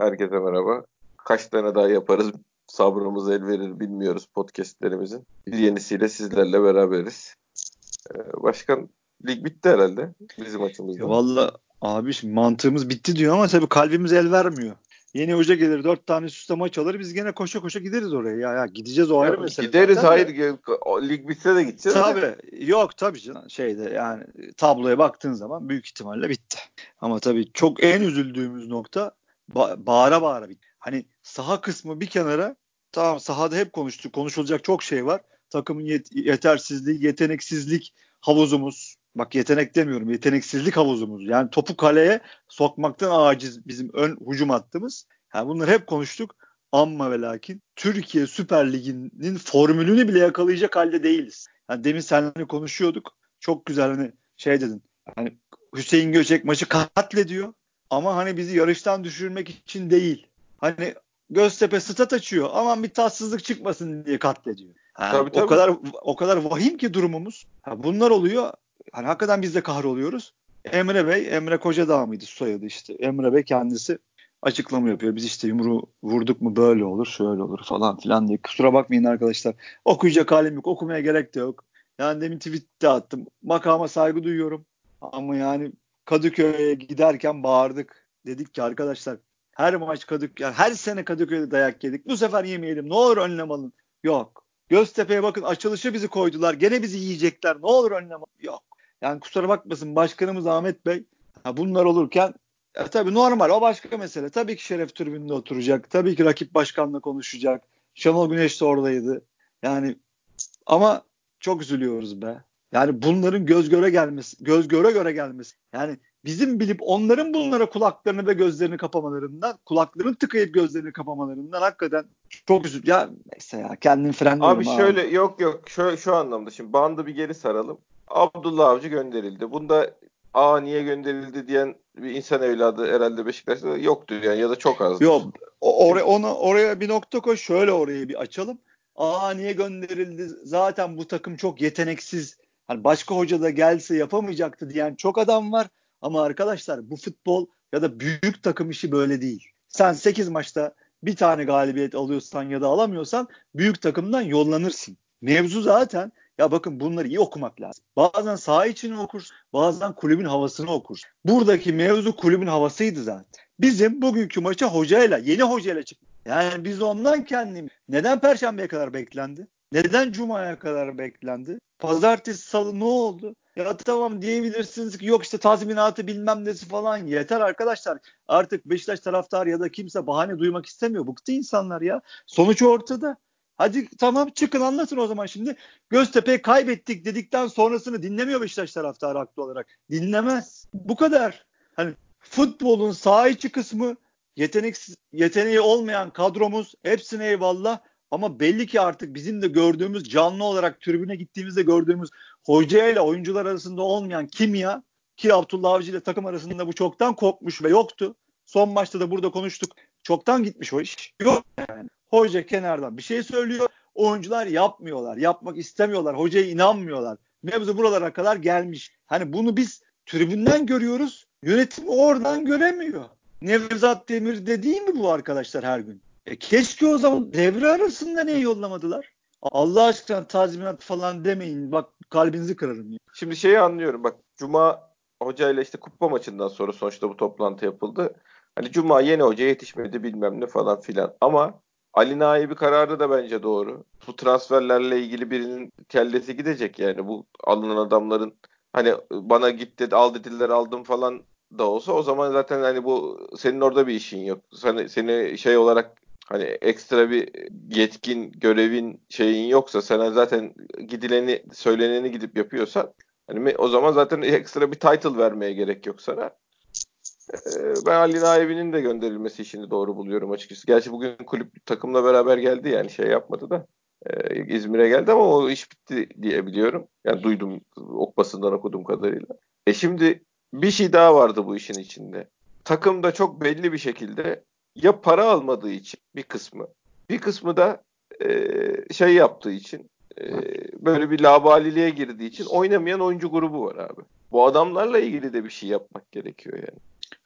Herkese merhaba. Kaç tane daha yaparız sabrımız el verir bilmiyoruz podcastlerimizin. Bir yenisiyle sizlerle beraberiz. Ee, başkan lig bitti herhalde bizim açımızdan. Valla abi şimdi mantığımız bitti diyor ama tabii kalbimiz el vermiyor. Yeni hoca gelir dört tane üst maç alır biz gene koşa koşa gideriz oraya. Ya, ya gideceğiz o ayrı ya, mesele. Gideriz zaten hayır de. lig bitse de gideceğiz. Tabii de. yok tabii canım şeyde yani tabloya baktığın zaman büyük ihtimalle bitti. Ama tabii çok en üzüldüğümüz nokta ba- bağıra bağıra bitti. Hani saha kısmı bir kenara tamam sahada hep konuştuk konuşulacak çok şey var. Takımın yet- yetersizliği, yeteneksizlik havuzumuz. Bak yetenek demiyorum yeteneksizlik havuzumuz. Yani topu kaleye sokmaktan aciz bizim ön hücum hattımız. Yani bunları hep konuştuk. Amma ve lakin Türkiye Süper Ligi'nin formülünü bile yakalayacak halde değiliz. Yani demin seninle konuşuyorduk. Çok güzel hani şey dedin. Hani Hüseyin Göçek maçı katlediyor. Ama hani bizi yarıştan düşürmek için değil. Hani Göztepe stat açıyor. Aman bir tatsızlık çıkmasın diye katlediyor. Yani tabii, tabii. O kadar o kadar vahim ki durumumuz. Ha, bunlar oluyor. Hani hakikaten biz de kahroluyoruz. Emre Bey, Emre Kocadağ mıydı soyadı işte. Emre Bey kendisi açıklama yapıyor. Biz işte yumruğu vurduk mu böyle olur, şöyle olur falan filan diye. Kusura bakmayın arkadaşlar. Okuyacak halim yok. Okumaya gerek de yok. Yani demin tweette attım. Makama saygı duyuyorum. Ama yani Kadıköy'e giderken bağırdık. Dedik ki arkadaşlar her maç Kadıköy, her sene Kadıköy'de dayak yedik. Bu sefer yemeyelim. Ne olur önlem alın. Yok. Göztepe'ye bakın açılışı bizi koydular. Gene bizi yiyecekler. Ne olur önlem alın. Yok. Yani kusura bakmasın başkanımız Ahmet Bey ha bunlar olurken e, tabii normal o başka mesele. Tabii ki Şeref tribünde oturacak. Tabii ki rakip başkanla konuşacak. Şenol Güneş de oradaydı. Yani ama çok üzülüyoruz be. Yani bunların göz göre gelmesi, göz göre göre gelmesi. Yani bizim bilip onların bunlara kulaklarını ve gözlerini kapamalarından, kulaklarını tıkayıp gözlerini kapamalarından hakikaten çok üzüldüm. Ya neyse ya kendim frenliyorum abi. şöyle abi. yok yok şu, şu anlamda şimdi bandı bir geri saralım. Abdullah Avcı gönderildi. Bunda aa niye gönderildi diyen bir insan evladı herhalde Beşiktaş'ta yoktu yani ya da çok az. Yok oraya ona oraya bir nokta koy şöyle orayı bir açalım. Aa niye gönderildi? Zaten bu takım çok yeteneksiz. Hani başka hoca da gelse yapamayacaktı diyen çok adam var. Ama arkadaşlar bu futbol ya da büyük takım işi böyle değil. Sen 8 maçta bir tane galibiyet alıyorsan ya da alamıyorsan büyük takımdan yollanırsın. Mevzu zaten ya bakın bunları iyi okumak lazım. Bazen saha için okursun, bazen kulübün havasını okursun. Buradaki mevzu kulübün havasıydı zaten. Bizim bugünkü maça hocayla, yeni hocayla çıktık. Yani biz ondan kendimiz. Neden perşembeye kadar beklendi? Neden cumaya kadar beklendi? Pazartesi, salı ne oldu? Ya tamam diyebilirsiniz ki yok işte tazminatı bilmem nesi falan yeter arkadaşlar. Artık Beşiktaş taraftarı ya da kimse bahane duymak istemiyor. Bıktı insanlar ya. Sonuç ortada. Hadi tamam çıkın anlatın o zaman şimdi. Göztepe kaybettik dedikten sonrasını dinlemiyor Beşiktaş taraftarı haklı olarak. Dinlemez. Bu kadar. Hani futbolun saha içi kısmı yeteneksiz, yeteneği olmayan kadromuz hepsine eyvallah. Ama belli ki artık bizim de gördüğümüz canlı olarak tribüne gittiğimizde gördüğümüz hoca ile oyuncular arasında olmayan kimya ki Abdullah Avcı ile takım arasında bu çoktan kopmuş ve yoktu. Son maçta da burada konuştuk. Çoktan gitmiş o iş. Yok yani. Hoca kenardan bir şey söylüyor. Oyuncular yapmıyorlar. Yapmak istemiyorlar. Hocaya inanmıyorlar. Mevzu buralara kadar gelmiş. Hani bunu biz tribünden görüyoruz. Yönetim oradan göremiyor. Nevzat Demir dediği mi bu arkadaşlar her gün? E keşke o zaman devre arasında niye yollamadılar? Allah aşkına tazminat falan demeyin. Bak kalbinizi kırarım. Ya. Şimdi şeyi anlıyorum. Bak Cuma hocayla işte kupa maçından sonra sonuçta bu toplantı yapıldı. Hani Cuma yeni hoca yetişmedi bilmem ne falan filan. Ama Ali Naibi kararı da bence doğru. Bu transferlerle ilgili birinin kellesi gidecek yani. Bu alınan adamların hani bana git dedi al dediler aldım falan da olsa o zaman zaten hani bu senin orada bir işin yok. Seni, seni şey olarak hani ekstra bir yetkin, görevin şeyin yoksa sana zaten gidileni, söyleneni gidip yapıyorsan hani o zaman zaten ekstra bir title vermeye gerek yok sana. Ee, ben Ali Naibi'nin de gönderilmesi işini doğru buluyorum açıkçası. Gerçi bugün kulüp takımla beraber geldi yani şey yapmadı da. E, İzmir'e geldi ama o iş bitti diye biliyorum. Yani duydum ok basından okuduğum kadarıyla. E şimdi bir şey daha vardı bu işin içinde. Takımda çok belli bir şekilde ya para almadığı için bir kısmı, bir kısmı da e, şey yaptığı için e, böyle bir labaliliğe girdiği için oynamayan oyuncu grubu var abi. Bu adamlarla ilgili de bir şey yapmak gerekiyor yani.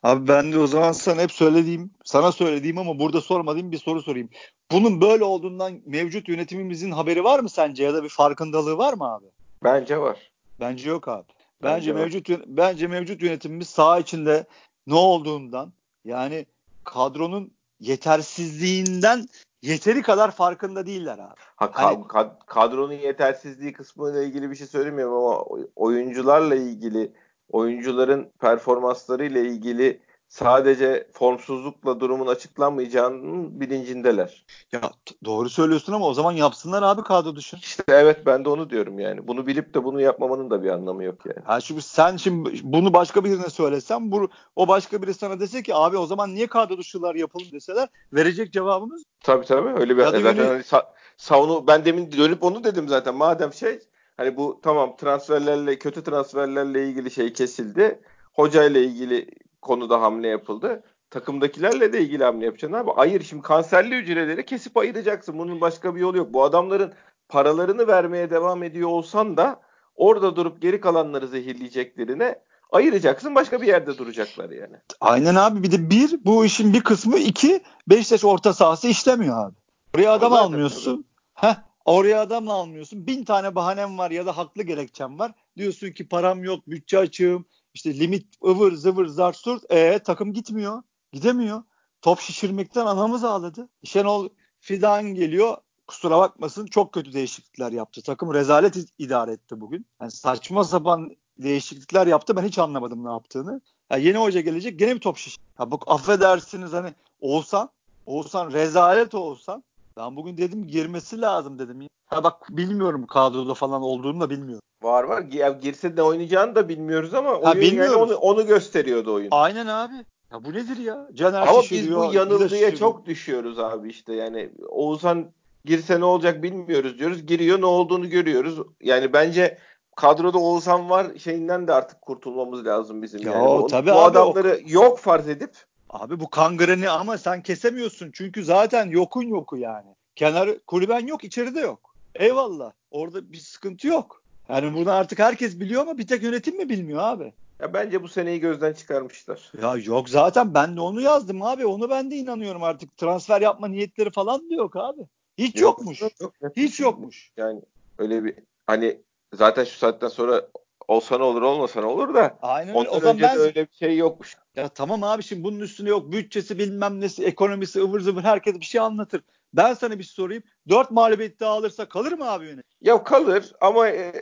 Abi ben de o zaman sana hep söylediğim, sana söylediğim ama burada sormadığım bir soru sorayım. Bunun böyle olduğundan mevcut yönetimimizin haberi var mı sence ya da bir farkındalığı var mı abi? Bence var. Bence yok abi. Bence, Bence var. mevcut bence mevcut yönetimimiz saha içinde ne olduğundan yani kadronun yetersizliğinden yeteri kadar farkında değiller abi. Ha, ka- Hani- kad- kadronun yetersizliği kısmıyla ilgili bir şey söylemiyorum ama oy- oyuncularla ilgili, oyuncuların performanslarıyla ilgili sadece formsuzlukla durumun açıklanmayacağının bilincindeler. Ya doğru söylüyorsun ama o zaman yapsınlar abi kadro dışı. İşte evet ben de onu diyorum yani. Bunu bilip de bunu yapmamanın da bir anlamı yok yani. Ha çünkü sen şimdi bunu başka birine söylesen bu o başka biri sana dese ki abi o zaman niye kadro dışılar yapalım deseler verecek cevabımız Tabii tabii öyle bir Ya zaten yönet- hani sa- savunu ben demin dönüp onu dedim zaten. Madem şey hani bu tamam transferlerle kötü transferlerle ilgili şey kesildi. Hocayla ilgili konuda hamle yapıldı. Takımdakilerle de ilgili hamle yapacaksın abi. Hayır şimdi kanserli hücreleri kesip ayıracaksın. Bunun başka bir yolu yok. Bu adamların paralarını vermeye devam ediyor olsan da orada durup geri kalanları zehirleyeceklerine ayıracaksın. Başka bir yerde duracaklar yani. Aynen abi bir de bir bu işin bir kısmı iki Beşiktaş orta sahası işlemiyor abi. Oraya adam Zaten almıyorsun. Heh, oraya adam almıyorsun. Bin tane bahanem var ya da haklı gerekçem var. Diyorsun ki param yok, bütçe açığım, işte limit ıvır zıvır zart surt. E takım gitmiyor. Gidemiyor. Top şişirmekten anamız ağladı. Şenol Fidan geliyor. Kusura bakmasın çok kötü değişiklikler yaptı. Takım rezalet idare etti bugün. Yani saçma sapan değişiklikler yaptı. Ben hiç anlamadım ne yaptığını. Ya yeni hoca gelecek gene bir top şiş. Ha bak affedersiniz hani olsan olsan rezalet olsan ben bugün dedim girmesi lazım dedim. ya. Ha bak bilmiyorum kadroda falan olduğunu da bilmiyorum. Var var. Ya girse de oynayacağını da bilmiyoruz ama oyun bilmiyoruz. yani onu, onu gösteriyordu oyun. Aynen abi. Ya bu nedir ya? Caner Ama biz şişiriyor, bu bize yanılgıya çok düşüyoruz abi işte yani Oğuzhan girse ne olacak bilmiyoruz diyoruz. Giriyor ne olduğunu görüyoruz. Yani bence kadroda Oğuzhan var şeyinden de artık kurtulmamız lazım bizim. Ya yani. Bu, tabii bu abi, adamları yok farz edip Abi bu kangreni ama sen kesemiyorsun. Çünkü zaten yokun yoku yani. Kenar kulüben yok, içeride yok. Eyvallah. Orada bir sıkıntı yok. Yani bunu artık herkes biliyor ama bir tek yönetim mi bilmiyor abi? ya bence bu seneyi gözden çıkarmışlar. Ya yok zaten ben de onu yazdım abi. Onu ben de inanıyorum artık. Transfer yapma niyetleri falan da yok abi. Hiç yokmuş. Yok, yok, yok. Hiç yokmuş. Yani öyle bir hani zaten şu saatten sonra olsa ne olur olmasa ne olur da Aynen ondan O zaman önce ben de öyle bir şey yokmuş. Ya tamam abi şimdi bunun üstüne yok bütçesi bilmem nesi ekonomisi ıvır zıvır herkes bir şey anlatır. Ben sana bir şey sorayım. Dört mağlubiyet daha alırsa kalır mı abi yönetim? Ya kalır ama e,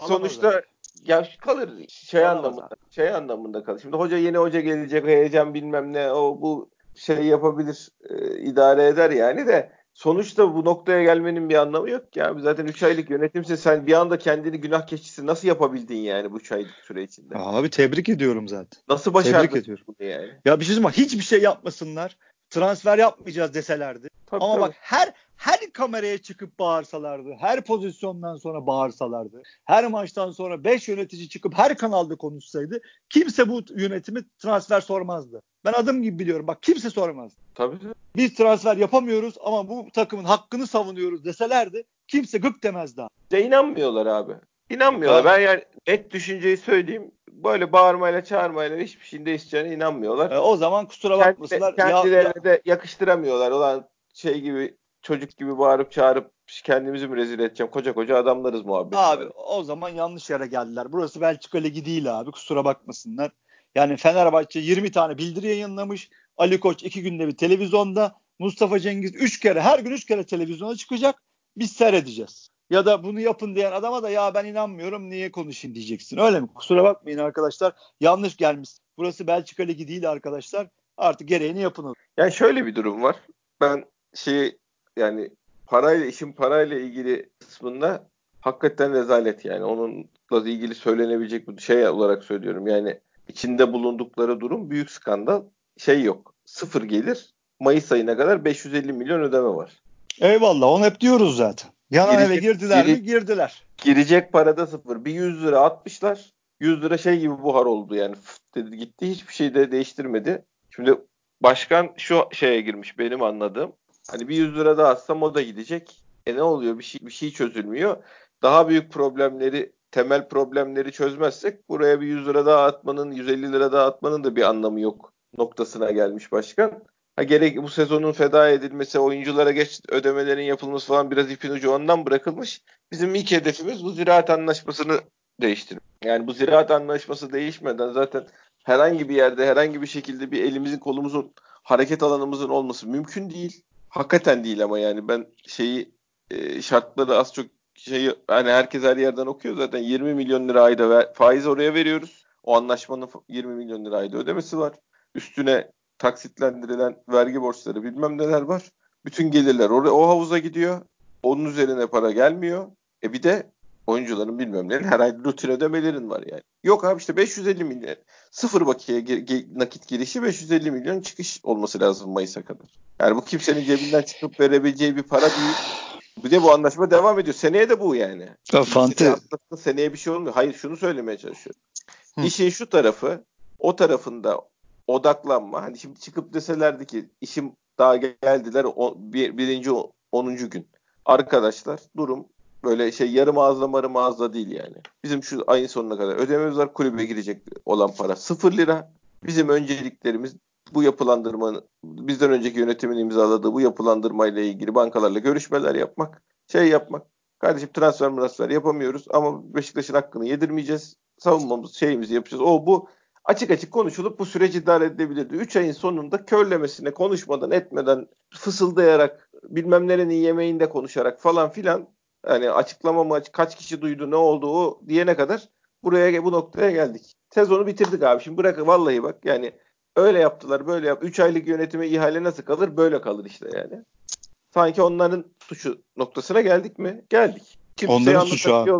sonuçta ya kalır şey Kalamaz anlamında şey anlamında kalır. Şimdi hoca yeni hoca gelecek heyecan bilmem ne o bu şey yapabilir e, idare eder yani de sonuçta bu noktaya gelmenin bir anlamı yok ki abi. Zaten 3 aylık yönetimse sen bir anda kendini günah keçisi nasıl yapabildin yani bu 3 aylık süre içinde? Abi tebrik ediyorum zaten. Nasıl Tebrik başardın ediyorum. bunu yani? Ya bir şey söyleyeyim hiçbir şey yapmasınlar. Transfer yapmayacağız deselerdi. Tabii, Ama tabii. bak her her kameraya çıkıp bağırsalardı. Her pozisyondan sonra bağırsalardı. Her maçtan sonra 5 yönetici çıkıp her kanalda konuşsaydı kimse bu yönetimi transfer sormazdı. Ben adım gibi biliyorum. Bak kimse sormaz. Tabii. Biz transfer yapamıyoruz ama bu takımın hakkını savunuyoruz deselerdi kimse gık demezdi. abi. De inanmıyorlar abi. İnanmıyorlar. Ben yani net düşünceyi söyleyeyim. Böyle bağırmayla çağırmayla hiçbir şeyin değişeceğine inanmıyorlar. E, o zaman kusura bakmasınlar. Kendilerine ya- de yakıştıramıyorlar. Ulan şey gibi çocuk gibi bağırıp çağırıp kendimizi mi rezil edeceğim? Koca koca adamlarız muhabbet. Abi o zaman yanlış yere geldiler. Burası Belçika Ligi değil abi. Kusura bakmasınlar. Yani Fenerbahçe 20 tane bildiri yayınlamış. Ali Koç 2 günde bir televizyonda. Mustafa Cengiz 3 kere her gün 3 kere televizyona çıkacak. Biz seyredeceğiz. Ya da bunu yapın diyen adama da ya ben inanmıyorum niye konuşayım diyeceksin. Öyle mi? Kusura bakmayın arkadaşlar. Yanlış gelmiş. Burası Belçika Ligi değil arkadaşlar. Artık gereğini yapın. Yani şöyle bir durum var. Ben şey yani parayla işin parayla ilgili kısmında hakikaten rezalet yani. Onunla ilgili söylenebilecek bir şey olarak söylüyorum. Yani içinde bulundukları durum büyük skandal. Şey yok. Sıfır gelir. Mayıs ayına kadar 550 milyon ödeme var. Eyvallah onu hep diyoruz zaten. Yanan Girecek- eve girdiler mi? gire- Girdiler. Girecek parada sıfır. Bir 100 lira atmışlar. 100 lira şey gibi buhar oldu yani. Fıt dedi gitti. Hiçbir şey de değiştirmedi. Şimdi başkan şu şeye girmiş benim anladığım. Hani bir 100 lira daha atsam o da gidecek. E ne oluyor? Bir şey bir şey çözülmüyor. Daha büyük problemleri temel problemleri çözmezsek buraya bir 100 lira daha atmanın, 150 lira daha atmanın da bir anlamı yok noktasına gelmiş başkan. Ha gerek bu sezonun feda edilmesi, oyunculara geç ödemelerin yapılması falan biraz ipin ucu ondan bırakılmış. Bizim ilk hedefimiz bu ziraat anlaşmasını değiştirmek. Yani bu ziraat anlaşması değişmeden zaten herhangi bir yerde herhangi bir şekilde bir elimizin kolumuzun hareket alanımızın olması mümkün değil. Hakikaten değil ama yani ben şeyi e, şartları az çok şeyi hani herkes her yerden okuyor zaten 20 milyon lira ayda ver, faiz oraya veriyoruz. O anlaşmanın 20 milyon lira ayda ödemesi var. Üstüne taksitlendirilen vergi borçları bilmem neler var. Bütün gelirler oraya o havuza gidiyor. Onun üzerine para gelmiyor. E bir de oyuncuların bilmem neler her ay rutin ödemelerin var yani. Yok abi işte 550 milyon sıfır bakiye nakit girişi 550 milyon çıkış olması lazım Mayıs'a kadar. Yani bu kimsenin cebinden çıkıp verebileceği bir para değil. Bir de bu anlaşma devam ediyor. Seneye de bu yani. Ya, Fante. Seneye bir şey olmuyor. Hayır şunu söylemeye çalışıyorum. Hı. İşin şu tarafı o tarafında odaklanma. Hani şimdi çıkıp deselerdi ki işim daha geldiler o, bir, birinci onuncu gün. Arkadaşlar durum böyle şey yarım ağızla marım ağızla değil yani. Bizim şu ayın sonuna kadar ödememiz var kulübe girecek olan para sıfır lira. Bizim önceliklerimiz bu yapılandırmanın bizden önceki yönetimin imzaladığı bu yapılandırmayla ilgili bankalarla görüşmeler yapmak, şey yapmak. Kardeşim transfer transfer yapamıyoruz ama Beşiktaş'ın hakkını yedirmeyeceğiz. Savunmamız şeyimizi yapacağız. O bu açık açık konuşulup bu süreç idare edilebilirdi. 3 ayın sonunda körlemesine konuşmadan etmeden fısıldayarak bilmem nerenin yemeğinde konuşarak falan filan yani açıklama mı kaç kişi duydu ne oldu o diyene kadar buraya bu noktaya geldik. Sezonu bitirdik abi. Şimdi bırak vallahi bak yani öyle yaptılar böyle yap. 3 aylık yönetime ihale nasıl kalır? Böyle kalır işte yani. Sanki onların suçu noktasına geldik mi? Geldik. Kimseye onların suçu abi.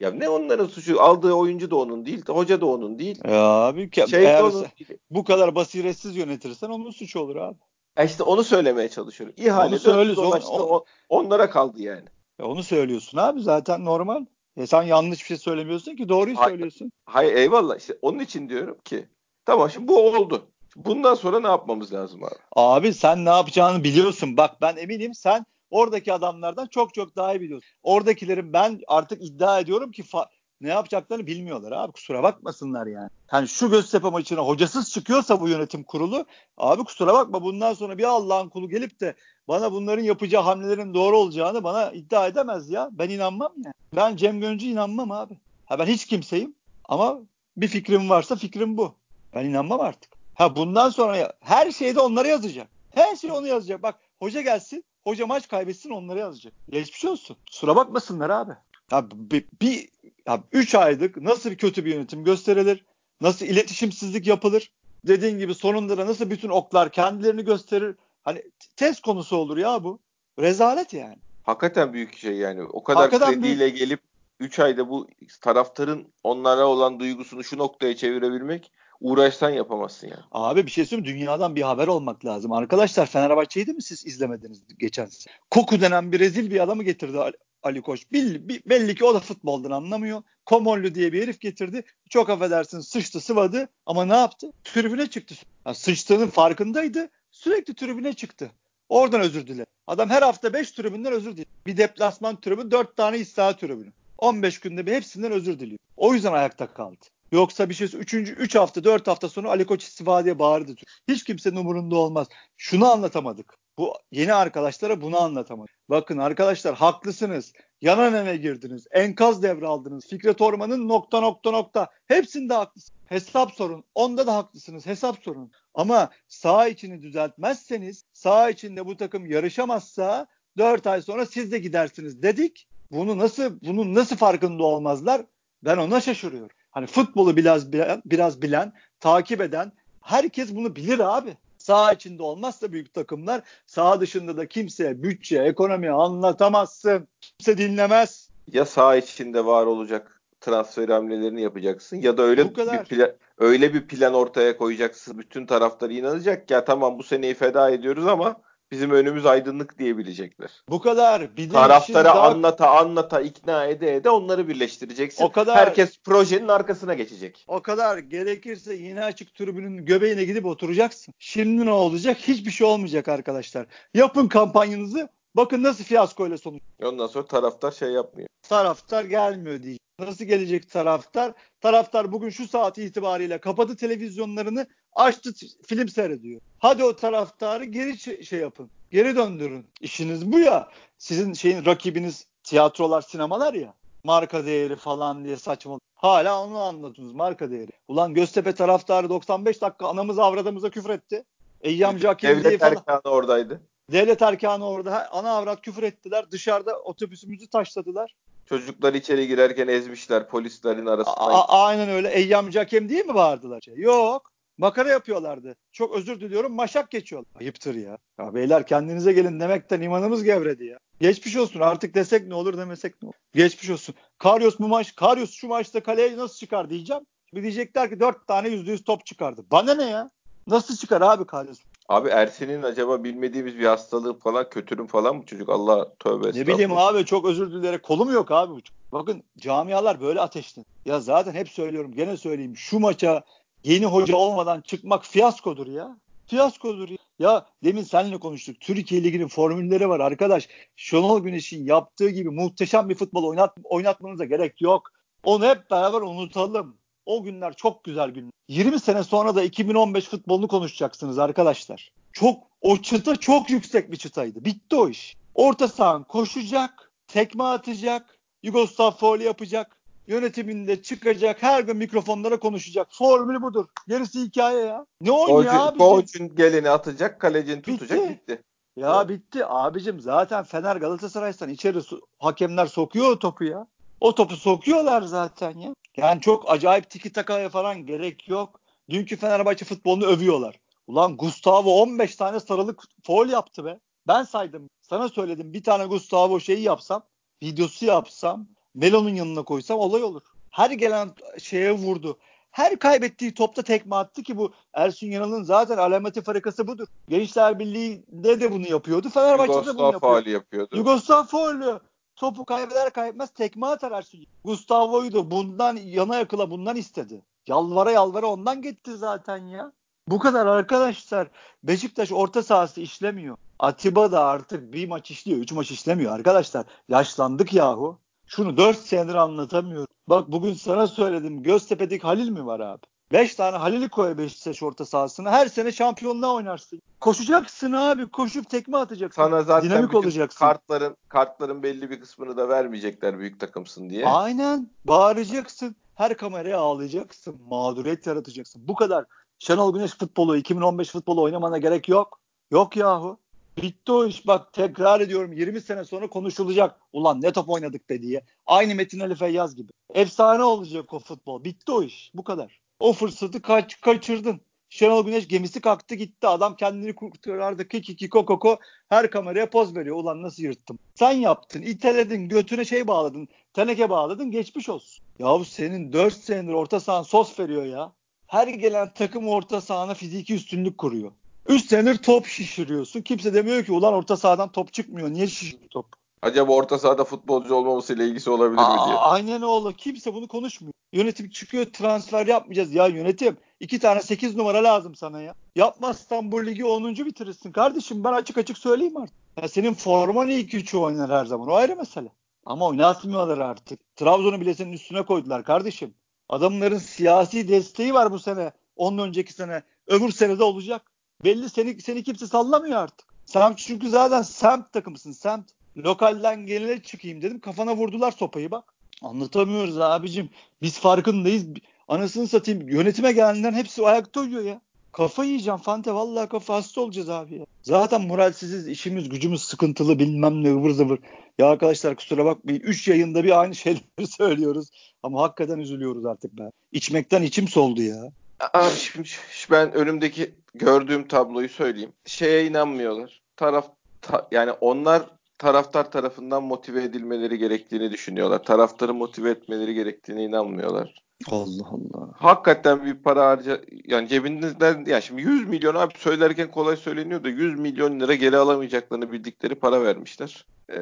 Ya ne onların suçu? Aldığı oyuncu da onun değil, hoca da onun değil. Ya abi şey eğer onun... bu kadar basiretsiz yönetirsen onun suçu olur abi. E işte onu söylemeye çalışıyorum. İhale söyle, on, on, onlara kaldı yani. Ya onu söylüyorsun abi zaten normal. Ya sen yanlış bir şey söylemiyorsun ki doğruyu hayır, söylüyorsun. Hayır eyvallah işte onun için diyorum ki tamam şimdi bu oldu. Bundan sonra ne yapmamız lazım abi? Abi sen ne yapacağını biliyorsun. Bak ben eminim sen oradaki adamlardan çok çok daha iyi biliyorsun. Oradakilerin ben artık iddia ediyorum ki fa- ne yapacaklarını bilmiyorlar abi kusura bakmasınlar yani. Hani şu Göztepe maçına hocasız çıkıyorsa bu yönetim kurulu abi kusura bakma bundan sonra bir Allah'ın kulu gelip de bana bunların yapacağı hamlelerin doğru olacağını bana iddia edemez ya. Ben inanmam ya. Ben Cem Göncu inanmam abi. Ha ben hiç kimseyim ama bir fikrim varsa fikrim bu. Ben inanmam artık. Ha bundan sonra her şeyde onlara yazacak. Her şey onu yazacak. Bak hoca gelsin, hoca maç kaybetsin onlara yazacak. Geçmiş olsun. Kusura bakmasınlar abi. Ya bir, bir ya üç aylık nasıl bir kötü bir yönetim gösterilir? Nasıl iletişimsizlik yapılır? Dediğin gibi sonunda da nasıl bütün oklar kendilerini gösterir? Hani test konusu olur ya bu. Rezalet yani. Hakikaten büyük şey yani. O kadar Hakikaten krediyle büyük... gelip 3 ayda bu taraftarın onlara olan duygusunu şu noktaya çevirebilmek uğraşsan yapamazsın yani. Abi bir şey söyleyeyim dünyadan bir haber olmak lazım. Arkadaşlar Fenerbahçe'yi de mi siz izlemediniz geçen sene? Koku denen bir rezil bir adamı getirdi Ali Koç. Belli, belli ki o da futboldan anlamıyor. Komollu diye bir herif getirdi. Çok affedersin sıçtı sıvadı ama ne yaptı? Tribüne çıktı. Yani sıçtığının farkındaydı. Sürekli tribüne çıktı. Oradan özür dile. Adam her hafta 5 tribünden özür diliyor. Bir deplasman tribü 4 tane istiha tribünü. 15 günde bir hepsinden özür diliyor. O yüzden ayakta kaldı. Yoksa bir şey 3. 3 hafta 4 hafta sonra Ali Koç istifa diye bağırdı. Hiç kimsenin umurunda olmaz. Şunu anlatamadık. Bu yeni arkadaşlara bunu anlatamadık. Bakın arkadaşlar haklısınız. Yanan eve girdiniz. Enkaz devraldınız. Fikret Orman'ın nokta nokta nokta. Hepsinde haklısınız. Hesap sorun. Onda da haklısınız. Hesap sorun. Ama sağ içini düzeltmezseniz, sağ içinde bu takım yarışamazsa 4 ay sonra siz de gidersiniz dedik. Bunu nasıl bunun nasıl farkında olmazlar? Ben ona şaşırıyorum. Hani futbolu biraz biraz bilen, takip eden herkes bunu bilir abi. Sağ içinde olmazsa büyük takımlar sağ dışında da kimseye bütçe, ekonomi anlatamazsın. Kimse dinlemez. Ya sağ içinde var olacak transfer hamlelerini yapacaksın ya da öyle bir plan, öyle bir plan ortaya koyacaksın. Bütün taraftar inanacak ya tamam bu seneyi feda ediyoruz ama bizim önümüz aydınlık diyebilecekler. Bu kadar. Bir Taraftarı daha... anlata anlata ikna ede ede onları birleştireceksin. O kadar. Herkes projenin arkasına geçecek. O kadar. Gerekirse yine açık tribünün göbeğine gidip oturacaksın. Şimdi ne olacak? Hiçbir şey olmayacak arkadaşlar. Yapın kampanyanızı. Bakın nasıl fiyaskoyla sonuç. Ondan sonra taraftar şey yapmıyor. Taraftar gelmiyor diye. Nasıl gelecek taraftar? Taraftar bugün şu saat itibariyle kapadı televizyonlarını, açtı film seyrediyor. Hadi o taraftarı geri şey yapın. Geri döndürün. İşiniz bu ya. Sizin şeyin rakibiniz tiyatrolar, sinemalar ya. Marka değeri falan diye saçma. Hala onu anlatıyorsunuz marka değeri. Ulan Göztepe taraftarı 95 dakika anamız avradımıza küfür etti. Eyyamcı hakim Devlet diye falan. erkanı oradaydı. Devlet erkanı orada ana avrat küfür ettiler. Dışarıda otobüsümüzü taşladılar. Çocuklar içeri girerken ezmişler polislerin arasında. A- aynen öyle. Eyyamcı hakem diye mi bağırdılar? Yok. Makara yapıyorlardı. Çok özür diliyorum maşak geçiyorlar. Ayıptır ya. Ya beyler kendinize gelin demekten imanımız gevredi ya. Geçmiş olsun artık desek ne olur demesek ne olur. Geçmiş olsun. Karyos bu maç, Karyos şu maçta kaleye nasıl çıkar diyeceğim. Bir diyecekler ki dört tane yüzde yüz top çıkardı. Bana ne ya? Nasıl çıkar abi Karyos? Abi Ersin'in acaba bilmediğimiz bir hastalığı falan kötürüm falan mı çocuk? Allah tövbe Ne bileyim abi çok özür dileyerek kolum yok abi. Bakın camialar böyle ateşli. Ya zaten hep söylüyorum gene söyleyeyim şu maça yeni hoca olmadan çıkmak fiyaskodur ya. Fiyaskodur ya. Ya demin seninle konuştuk. Türkiye Ligi'nin formülleri var arkadaş. Şenol Güneş'in yaptığı gibi muhteşem bir futbol oynat, oynatmanıza gerek yok. Onu hep beraber unutalım. O günler çok güzel günler. 20 sene sonra da 2015 futbolunu konuşacaksınız arkadaşlar. Çok o çıta çok yüksek bir çıtaydı. Bitti o iş. Orta sahan koşacak, tekme atacak, Yugoslav foul yapacak, yönetiminde çıkacak, her gün mikrofonlara konuşacak. Formül budur. Gerisi hikaye ya. Ne oynuyor abi? Koçun geleni atacak, kalecini tutacak bitti. bitti. Ya bitti abicim zaten Fener Galatasaray'dan içeri hakemler sokuyor o topu ya. O topu sokuyorlar zaten ya. Yani çok acayip tiki takaya falan gerek yok. Dünkü Fenerbahçe futbolunu övüyorlar. Ulan Gustavo 15 tane sarılık foul yaptı be. Ben saydım. Sana söyledim bir tane Gustavo şeyi yapsam, videosu yapsam, Melo'nun yanına koysam olay olur. Her gelen şeye vurdu. Her kaybettiği topta tekme attı ki bu Ersun Yanal'ın zaten alameti farikası budur. Gençler Birliği'nde de bunu yapıyordu. Fenerbahçe'de de bunu yapıyor. yapıyordu. Yugoslav faulü. Topu kaybeder kaybetmez tekme atar Ersun. Gustavo'yu da bundan yana yakıla bundan istedi. Yalvara yalvara ondan gitti zaten ya. Bu kadar arkadaşlar. Beşiktaş orta sahası işlemiyor. Atiba da artık bir maç işliyor. Üç maç işlemiyor arkadaşlar. Yaşlandık yahu. Şunu dört senedir anlatamıyorum. Bak bugün sana söyledim. Göztepe'deki Halil mi var abi? Beş tane Halil'i koy Beşiktaş orta sahasına. Her sene şampiyonluğa oynarsın. Koşacaksın abi. Koşup tekme atacaksın. Sana zaten Dinamik olacaksın. kartların kartların belli bir kısmını da vermeyecekler büyük takımsın diye. Aynen. Bağıracaksın. Her kameraya ağlayacaksın. Mağduriyet yaratacaksın. Bu kadar. Şenol Güneş futbolu 2015 futbolu oynamana gerek yok. Yok yahu. Bitti o iş bak tekrar ediyorum 20 sene sonra konuşulacak. Ulan ne top oynadık be diye. Aynı Metin Ali Feyyaz gibi. Efsane olacak o futbol. Bitti o iş. Bu kadar. O fırsatı kaç kaçırdın. Şenol Güneş gemisi kalktı gitti. Adam kendini kurtardı. Kiki kiko koko her kameraya poz veriyor. Ulan nasıl yırttım. Sen yaptın. iteledin. Götüne şey bağladın. Teneke bağladın. Geçmiş olsun. Yahu senin 4 senedir orta sahan sos veriyor ya. Her gelen takım orta sahana fiziki üstünlük kuruyor. 3 senedir top şişiriyorsun. Kimse demiyor ki ulan orta sahadan top çıkmıyor. Niye şişiriyor top? Acaba orta sahada futbolcu olmamasıyla ilgisi olabilir mi diye. Aynen öyle. Kimse bunu konuşmuyor. Yönetim çıkıyor transfer yapmayacağız. Ya yönetim iki tane 8 numara lazım sana ya. Yapmazsan bu ligi 10. bitirirsin. Kardeşim ben açık açık söyleyeyim artık. Ya senin forman ilk üçü oynar her zaman. O ayrı mesele. Ama oynatmıyorlar artık. Trabzon'u bile senin üstüne koydular kardeşim. Adamların siyasi desteği var bu sene. Onun önceki sene. Öbür sene de olacak. Belli seni, seni kimse sallamıyor artık. Sen çünkü zaten semt takımısın semt. Lokalden gelene çıkayım dedim. Kafana vurdular sopayı bak. Anlatamıyoruz abicim. Biz farkındayız. Anasını satayım. Yönetime gelenlerin hepsi ayakta uyuyor ya. Kafa yiyeceğim Fante. Vallahi kafa hasta olacağız abi ya. Zaten moralsiziz. işimiz gücümüz sıkıntılı bilmem ne ıvır zıvır. Ya arkadaşlar kusura bakmayın. Üç yayında bir aynı şeyleri söylüyoruz. Ama hakikaten üzülüyoruz artık ben. İçmekten içim soldu ya. Abi şimdi ben önümdeki gördüğüm tabloyu söyleyeyim. Şeye inanmıyorlar. Taraf ta, yani onlar taraftar tarafından motive edilmeleri gerektiğini düşünüyorlar. Taraftarı motive etmeleri gerektiğine inanmıyorlar. Allah Allah. Hakikaten bir para harca yani cebinizden yani şimdi 100 milyon abi söylerken kolay söyleniyor da 100 milyon lira geri alamayacaklarını bildikleri para vermişler. Ee,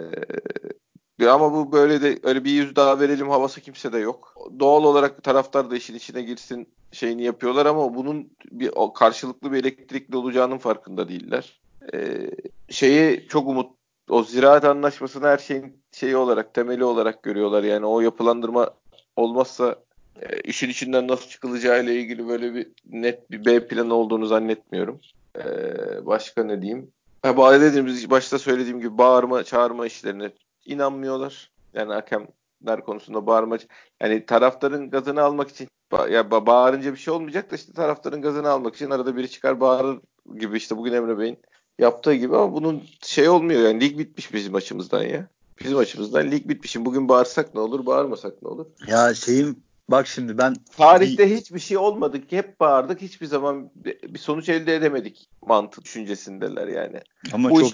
ama bu böyle de öyle bir yüz daha verelim havası kimse de yok. Doğal olarak taraftar da işin içine girsin şeyini yapıyorlar ama bunun bir karşılıklı bir elektrikli olacağının farkında değiller. Ee, şeyi çok umut o ziraat anlaşmasını her şeyin şeyi olarak temeli olarak görüyorlar yani o yapılandırma olmazsa e, işin içinden nasıl çıkılacağı ile ilgili böyle bir net bir B planı olduğunu zannetmiyorum. E, başka ne diyeyim? Ha, dediğimiz başta söylediğim gibi bağırma çağırma işlerine inanmıyorlar. Yani hakemler konusunda bağırma yani taraftarın gazını almak için ya bağırınca bir şey olmayacak da işte taraftarın gazını almak için arada biri çıkar bağırır gibi işte bugün Emre Bey'in yaptığı gibi ama bunun şey olmuyor yani lig bitmiş bizim açımızdan ya. Bizim açımızdan lig bitmiş. Şimdi bugün bağırsak ne olur, bağırmasak ne olur? Ya şeyim bak şimdi ben tarihte bir... hiçbir şey olmadı ki hep bağırdık. Hiçbir zaman bir sonuç elde edemedik mantık düşüncesindeler yani. Ama Bu çok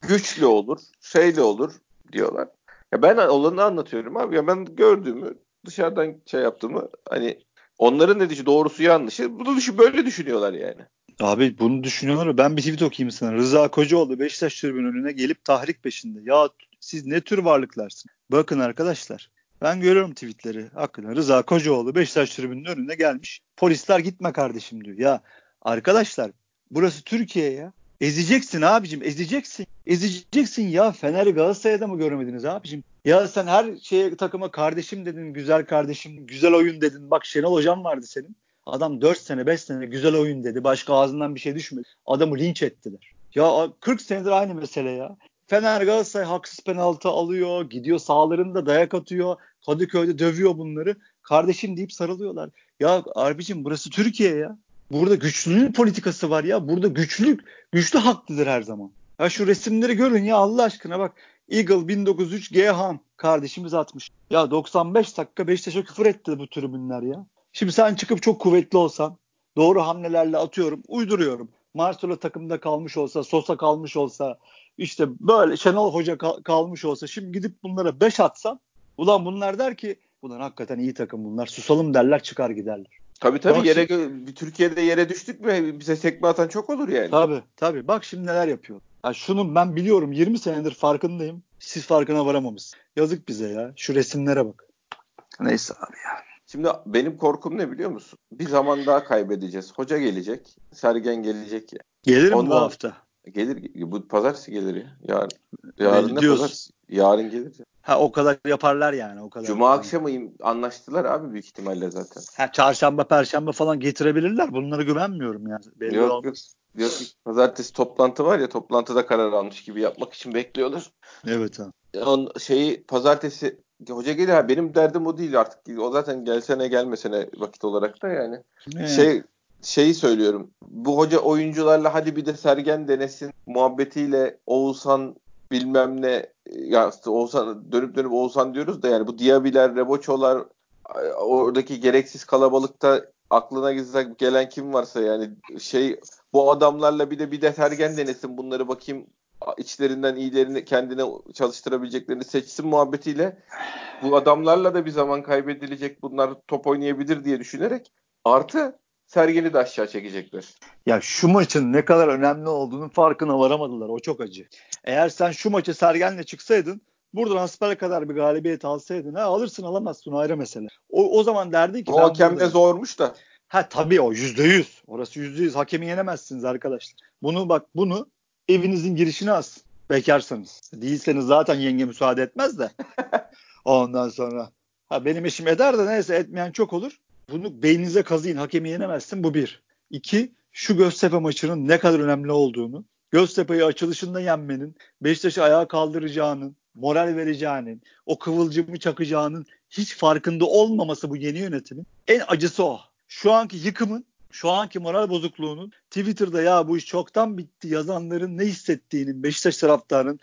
güçlü olur, şeyle olur diyorlar. Ya ben olanı anlatıyorum abi. Ya ben gördüğümü dışarıdan şey yaptığımı hani onların ne düşü doğrusu yanlışı bunu düşün böyle düşünüyorlar yani. Abi bunu düşünüyorlar. Ben bir tweet okuyayım sana. Rıza Kocaoğlu Beşiktaş tribünün önüne gelip tahrik peşinde. Ya siz ne tür varlıklarsın? Bakın arkadaşlar. Ben görüyorum tweetleri. Hakikaten Rıza Kocaoğlu Beşiktaş tribünün önüne gelmiş. Polisler gitme kardeşim diyor. Ya arkadaşlar burası Türkiye ya. Ezeceksin abicim ezeceksin. Ezeceksin ya Fener Galatasaray'da mı görmediniz abicim? Ya sen her şeye takıma kardeşim dedin, güzel kardeşim, güzel oyun dedin. Bak Şenol hocam vardı senin. Adam 4 sene 5 sene güzel oyun dedi. Başka ağzından bir şey düşmedi. Adamı linç ettiler. Ya 40 senedir aynı mesele ya. Fener Galatasaray haksız penaltı alıyor. Gidiyor sahalarında dayak atıyor. Kadıköy'de dövüyor bunları. Kardeşim deyip sarılıyorlar. Ya abicim burası Türkiye ya. Burada güçlünün politikası var ya. Burada güçlü güçlü haklıdır her zaman. Ya şu resimleri görün ya Allah aşkına bak. Eagle 1903 Gehan kardeşimiz atmış. Ya 95 dakika Beşiktaş'a küfür etti bu tribünler ya. Şimdi sen çıkıp çok kuvvetli olsan doğru hamlelerle atıyorum uyduruyorum. Marcelo takımda kalmış olsa Sosa kalmış olsa işte böyle Şenol Hoca kal- kalmış olsa şimdi gidip bunlara 5 atsan ulan bunlar der ki bunlar hakikaten iyi takım bunlar susalım derler çıkar giderler. Tabii tabii Bak yere şimdi, Türkiye'de yere düştük mü bize tekme atan çok olur yani. Tabii tabii. Bak şimdi neler yapıyor. Ya şunu ben biliyorum 20 senedir farkındayım. Siz farkına varamamışsınız. Yazık bize ya. Şu resimlere bak. Neyse abi ya. Şimdi benim korkum ne biliyor musun? Bir zaman daha kaybedeceğiz. Hoca gelecek. Sergen gelecek ya. Gelir mi bu hafta? Gelir. Bu pazartesi gelir ya. Yarın. Yarın ne pazartesi? Yarın gelir ya. Ha o kadar yaparlar yani o kadar. Cuma yani. akşamı anlaştılar abi büyük ihtimalle zaten. Ha çarşamba perşembe falan getirebilirler. Bunlara güvenmiyorum yani. Belli yok, olmaz. yok. Yok pazartesi toplantı var ya toplantıda karar almış gibi yapmak için bekliyorlar. Evet ha. On şeyi pazartesi hoca gelir ha benim derdim o değil artık. O zaten gelsene gelmesene vakit olarak da yani. Ne? Şey şeyi söylüyorum. Bu hoca oyuncularla hadi bir de Sergen denesin muhabbetiyle Oğuzhan bilmem ne ya Oğuzhan dönüp dönüp Oğuzhan diyoruz da yani bu Diaby'ler, Reboço'lar oradaki gereksiz kalabalıkta aklına gelen kim varsa yani şey bu adamlarla bir de bir de Sergen denesin bunları bakayım içlerinden iyilerini kendine çalıştırabileceklerini seçsin muhabbetiyle bu adamlarla da bir zaman kaybedilecek bunlar top oynayabilir diye düşünerek artı Sergen'i de aşağı çekecekler. Ya şu maçın ne kadar önemli olduğunun farkına varamadılar. O çok acı. Eğer sen şu maçı Sergen'le çıksaydın buradan Asper'e kadar bir galibiyet alsaydın ha alırsın alamazsın ayrı mesele. O, o zaman derdin ki o hakem de zormuş da. Ha tabii o yüzde yüz. Orası yüzde yüz. Hakemi yenemezsiniz arkadaşlar. Bunu bak bunu evinizin girişine as. Bekarsanız. Değilseniz zaten yenge müsaade etmez de. Ondan sonra. Ha benim eşim eder de neyse etmeyen çok olur. Bunu beyninize kazıyın. Hakemi yenemezsin. Bu bir. İki, şu Göztepe maçının ne kadar önemli olduğunu, Göztepe'yi açılışında yenmenin, Beşiktaş'ı ayağa kaldıracağının, moral vereceğinin, o kıvılcımı çakacağının hiç farkında olmaması bu yeni yönetimin en acısı o. Şu anki yıkımın şu anki moral bozukluğunun Twitter'da ya bu iş çoktan bitti yazanların ne hissettiğinin Beşiktaş taraftarının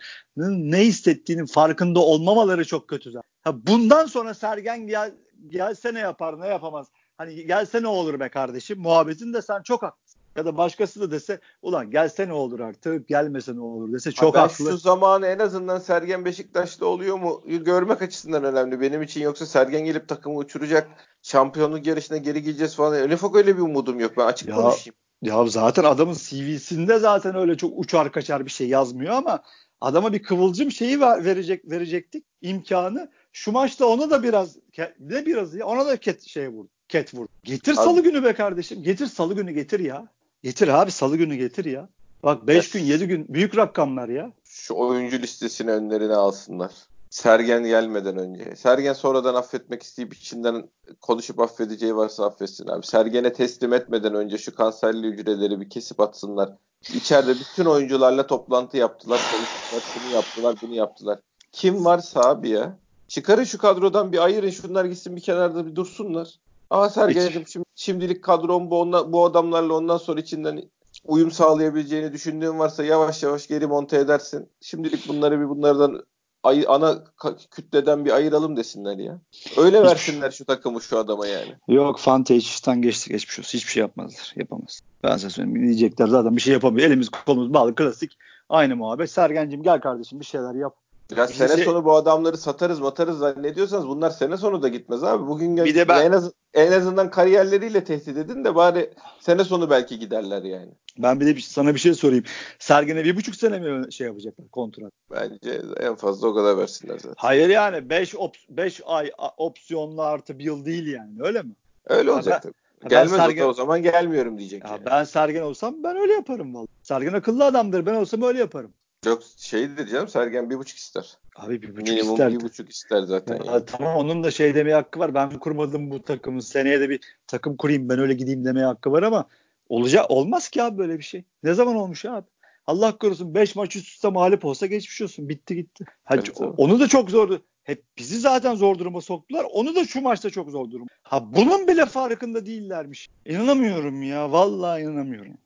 ne hissettiğinin farkında olmamaları çok kötü. Ha bundan sonra Sergen gel, gelse ne yapar ne yapamaz. Hani gelse ne olur be kardeşim muhabbetin de sen çok haklısın. Ya da başkası da dese ulan gelse ne olur artık gelmese ne olur dese çok ben haklı. Şu zamanı en azından Sergen Beşiktaş'ta oluyor mu görmek açısından önemli benim için yoksa Sergen gelip takımı uçuracak şampiyonluk yarışına geri gideceğiz falan. Öyle ufak öyle bir umudum yok ben açık ya, konuşayım. Ya zaten adamın CV'sinde zaten öyle çok uçar kaçar bir şey yazmıyor ama adama bir kıvılcım şeyi ver, verecek verecektik imkanı. Şu maçta ona da biraz ne biraz ya ona da ket şey vurdu. Ket vurdu. Getir abi, salı günü be kardeşim. Getir salı günü getir ya. Getir abi salı günü getir ya. Bak 5 gün 7 gün büyük rakamlar ya. Şu oyuncu listesini önlerine alsınlar. Sergen gelmeden önce. Sergen sonradan affetmek isteyip içinden konuşup affedeceği varsa affetsin abi. Sergen'e teslim etmeden önce şu kanserli hücreleri bir kesip atsınlar. İçeride bütün oyuncularla toplantı yaptılar. Konuştular, şunu yaptılar, bunu yaptılar. Kim varsa abi ya. Çıkarın şu kadrodan bir ayırın. Şunlar gitsin bir kenarda bir dursunlar. Aa Sergen'cim şimdi, şimdilik kadron bu, onla, bu adamlarla ondan sonra içinden uyum sağlayabileceğini düşündüğün varsa yavaş yavaş geri monte edersin. Şimdilik bunları bir bunlardan ay, ana kütleden bir ayıralım desinler ya. Öyle versinler şu takımı şu adama yani. Yok Fante hiç işten geçti geçmiş olsun. Hiçbir şey yapmazlar. Yapamaz. Ben size söyleyeyim. Diyecekler zaten bir şey yapamıyor. Elimiz kolumuz bağlı klasik. Aynı muhabbet. Sergen'cim gel kardeşim bir şeyler yap. Ya bir sene şey... sonu bu adamları satarız matarız zannediyorsanız bunlar sene sonu da gitmez abi. Bugün bir de ben... en, az, en azından kariyerleriyle tehdit edin de bari sene sonu belki giderler yani. Ben bir de sana bir şey sorayım. Sergen'e bir buçuk sene mi şey yapacaklar kontrat? Bence en fazla o kadar versinler zaten. Hayır yani 5 5 ay opsiyonlu artı bir yıl değil yani öyle mi? Öyle olacak tabii. Gelmez Sergen... o zaman gelmiyorum diyecek. Ya yani. Ben Sergen olsam ben öyle yaparım vallahi. Sergen akıllı adamdır. Ben olsam öyle yaparım. Yok şeydir canım Sergen bir buçuk ister. Abi bir buçuk Minimum ister. bir buçuk ister zaten. Ya, yani. Tamam onun da şey demeye hakkı var. Ben kurmadım bu takımı. Seneye de bir takım kurayım ben öyle gideyim demeye hakkı var ama olacak olmaz ki abi böyle bir şey. Ne zaman olmuş abi? Allah korusun 5 maç üst üste mağlup olsa geçmiş olsun. Bitti gitti. Hadi, evet, onu da çok zordu. Hep bizi zaten zor duruma soktular. Onu da şu maçta çok zor durum. Ha bunun bile farkında değillermiş. İnanamıyorum ya. Vallahi inanamıyorum.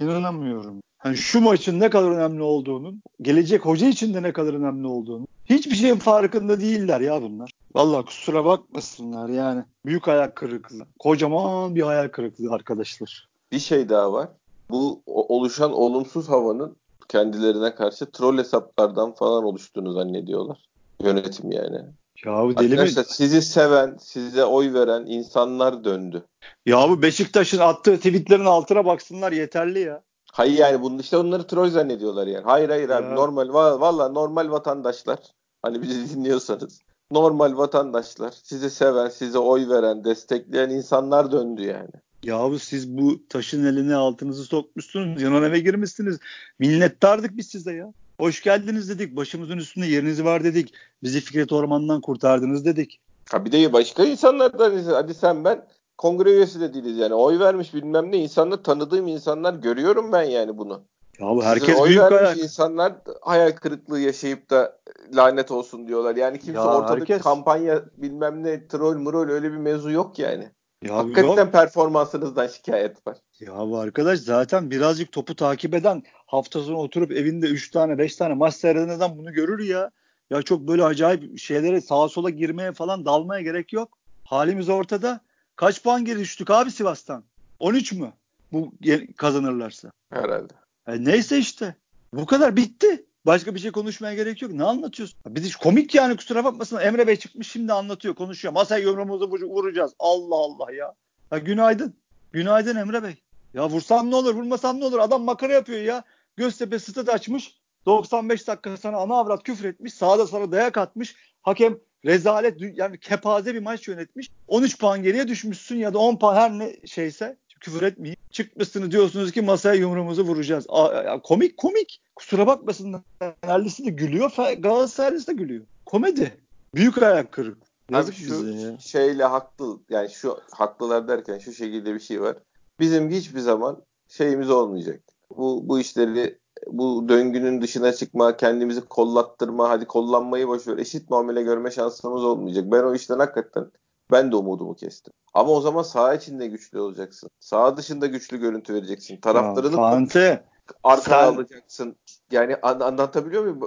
İnanamıyorum. Hani şu maçın ne kadar önemli olduğunu, gelecek hoca için de ne kadar önemli olduğunu hiçbir şeyin farkında değiller ya bunlar. Vallahi kusura bakmasınlar yani. Büyük hayal kırıklığı. Kocaman bir hayal kırıklığı arkadaşlar. Bir şey daha var. Bu oluşan olumsuz havanın kendilerine karşı troll hesaplardan falan oluştuğunu zannediyorlar. Yönetim yani. Ya bu deli Arkadaşlar mi? sizi seven, size oy veren insanlar döndü. Ya bu Beşiktaş'ın attığı tweetlerin altına baksınlar yeterli ya. Hayır yani bunu işte onları troll zannediyorlar yani. Hayır hayır ya. abi normal valla normal vatandaşlar. Hani bizi dinliyorsanız. Normal vatandaşlar, sizi seven, size oy veren, destekleyen insanlar döndü yani. Yahu siz bu taşın eline altınızı sokmuşsunuz. Yanan eve girmişsiniz. Minnettardık biz size ya. Hoş geldiniz dedik. Başımızın üstünde yeriniz var dedik. Bizi Fikret Orman'dan kurtardınız dedik. Ha bir de başka insanlardan hadi sen ben kongre üyesi de değiliz yani. Oy vermiş bilmem ne insanlar tanıdığım insanlar görüyorum ben yani bunu. Ya bu herkes Size oy büyük vermiş ayak. insanlar hayal kırıklığı yaşayıp da lanet olsun diyorlar. Yani kimse ya ortada herkes... kampanya bilmem ne troll murol öyle bir mevzu yok yani. Ya Hakikaten yok. performansınızdan şikayet var. Ya bu arkadaş zaten birazcık topu takip eden hafta sonu oturup evinde 3 tane 5 tane maç seyreden adam bunu görür ya. Ya çok böyle acayip şeylere sağa sola girmeye falan dalmaya gerek yok. Halimiz ortada. Kaç puan geri düştük abi Sivas'tan? 13 mü? Bu kazanırlarsa. Herhalde. E neyse işte. Bu kadar bitti. Başka bir şey konuşmaya gerek yok. Ne anlatıyorsun? Bir de komik yani kusura bakmasın. Emre Bey çıkmış şimdi anlatıyor, konuşuyor. Masaya yumruğumuzu vuracağız. Allah Allah ya. ya. Günaydın. Günaydın Emre Bey. Ya vursam ne olur, vurmasam ne olur? Adam makara yapıyor ya. Göztepe stat açmış. 95 dakika sana ana avrat küfür etmiş. Sağda sana dayak atmış. Hakem rezalet yani kepaze bir maç yönetmiş. 13 puan geriye düşmüşsün ya da 10 puan her ne şeyse küfür etmeyeyim. Çıkmışsınız diyorsunuz ki masaya yumruğumuzu vuracağız. Aa, komik komik. Kusura bakmasın. Fenerlisi de gülüyor. Galatasaraylisi de gülüyor. Komedi. Büyük ayak kırık. Yazık Abi şu ya. şeyle haklı yani şu haklılar derken şu şekilde bir şey var. Bizim hiçbir zaman şeyimiz olmayacak. Bu bu işleri bu döngünün dışına çıkma, kendimizi kollattırma, hadi kollanmayı boşver, eşit muamele görme şansımız olmayacak. Ben o işten hakikaten ben de umudumu kestim. Ama o zaman saha içinde güçlü olacaksın. Saha dışında güçlü görüntü vereceksin. Taraftarını Fante, arkana sen... alacaksın. Yani an- anlatabiliyor muyum?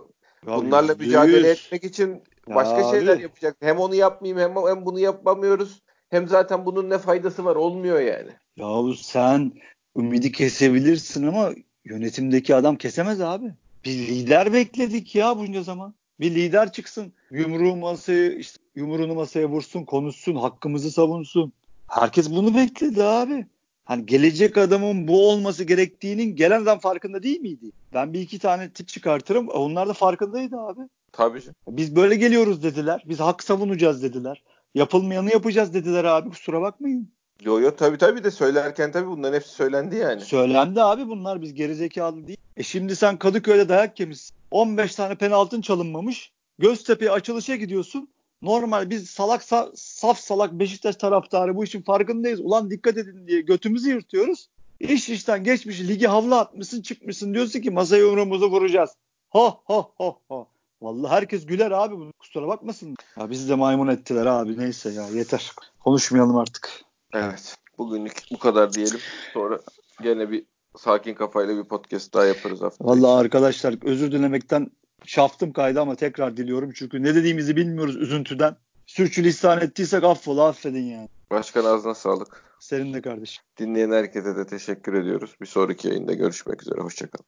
Bunlarla mücadele etmek için başka ya şeyler abi. yapacak. Hem onu yapmayayım hem, hem bunu yapamıyoruz. Hem zaten bunun ne faydası var olmuyor yani. Ya sen ümidi kesebilirsin ama yönetimdeki adam kesemez abi. Bir lider bekledik ya bunca zaman. Bir lider çıksın. Yumruğu masaya, işte yumruğunu masaya vursun, konuşsun, hakkımızı savunsun. Herkes bunu bekledi abi. Hani gelecek adamın bu olması gerektiğinin gelen adam farkında değil miydi? Ben bir iki tane tip çıkartırım. Onlar da farkındaydı abi. Tabii. Biz böyle geliyoruz dediler. Biz hak savunacağız dediler. Yapılmayanı yapacağız dediler abi. Kusura bakmayın. Yo yo tabii tabii de söylerken tabii bunların hepsi söylendi yani. Söylendi abi bunlar biz gerizekalı değil. E şimdi sen Kadıköy'de dayak yemişsin. 15 tane penaltın çalınmamış. Göztepe açılışa gidiyorsun. Normal biz salak sa- saf salak Beşiktaş taraftarı bu işin farkındayız. Ulan dikkat edin diye götümüzü yırtıyoruz. İş işten geçmiş ligi havlu atmışsın çıkmışsın diyorsun ki masaya yumruğumuzu vuracağız. Ha ha ha ha. Vallahi herkes güler abi bunu kusura bakmasın. Ya bizi de maymun ettiler abi neyse ya yeter. Konuşmayalım artık. Evet. Bugünlük bu kadar diyelim. Sonra gene bir sakin kafayla bir podcast daha yaparız hafta. Vallahi arkadaşlar özür dilemekten şaftım kaydı ama tekrar diliyorum. Çünkü ne dediğimizi bilmiyoruz üzüntüden. Sürçülisan ettiysek affola affedin yani. Başkan ağzına sağlık. Senin de kardeşim. Dinleyen herkese de teşekkür ediyoruz. Bir sonraki yayında görüşmek üzere. Hoşçakalın.